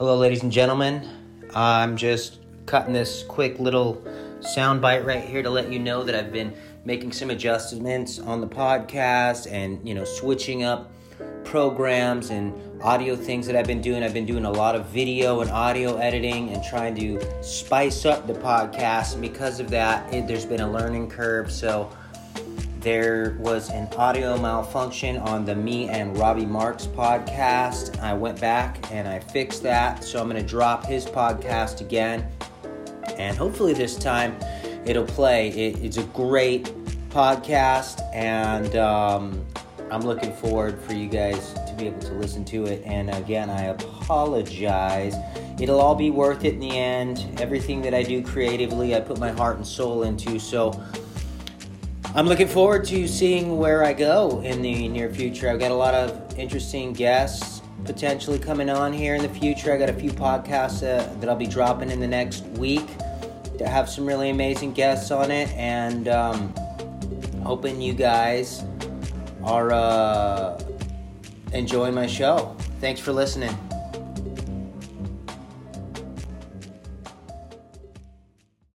Hello, ladies and gentlemen. I'm just cutting this quick little sound bite right here to let you know that I've been making some adjustments on the podcast and, you know, switching up programs and audio things that I've been doing. I've been doing a lot of video and audio editing and trying to spice up the podcast. And because of that, it, there's been a learning curve. So, there was an audio malfunction on the Me and Robbie Marks podcast. I went back and I fixed that. So I'm going to drop his podcast again. And hopefully this time it'll play. It, it's a great podcast. And um, I'm looking forward for you guys to be able to listen to it. And again, I apologize. It'll all be worth it in the end. Everything that I do creatively, I put my heart and soul into. So, I'm looking forward to seeing where I go in the near future. I've got a lot of interesting guests potentially coming on here in the future. I got a few podcasts uh, that I'll be dropping in the next week to have some really amazing guests on it, and um, hoping you guys are uh, enjoying my show. Thanks for listening.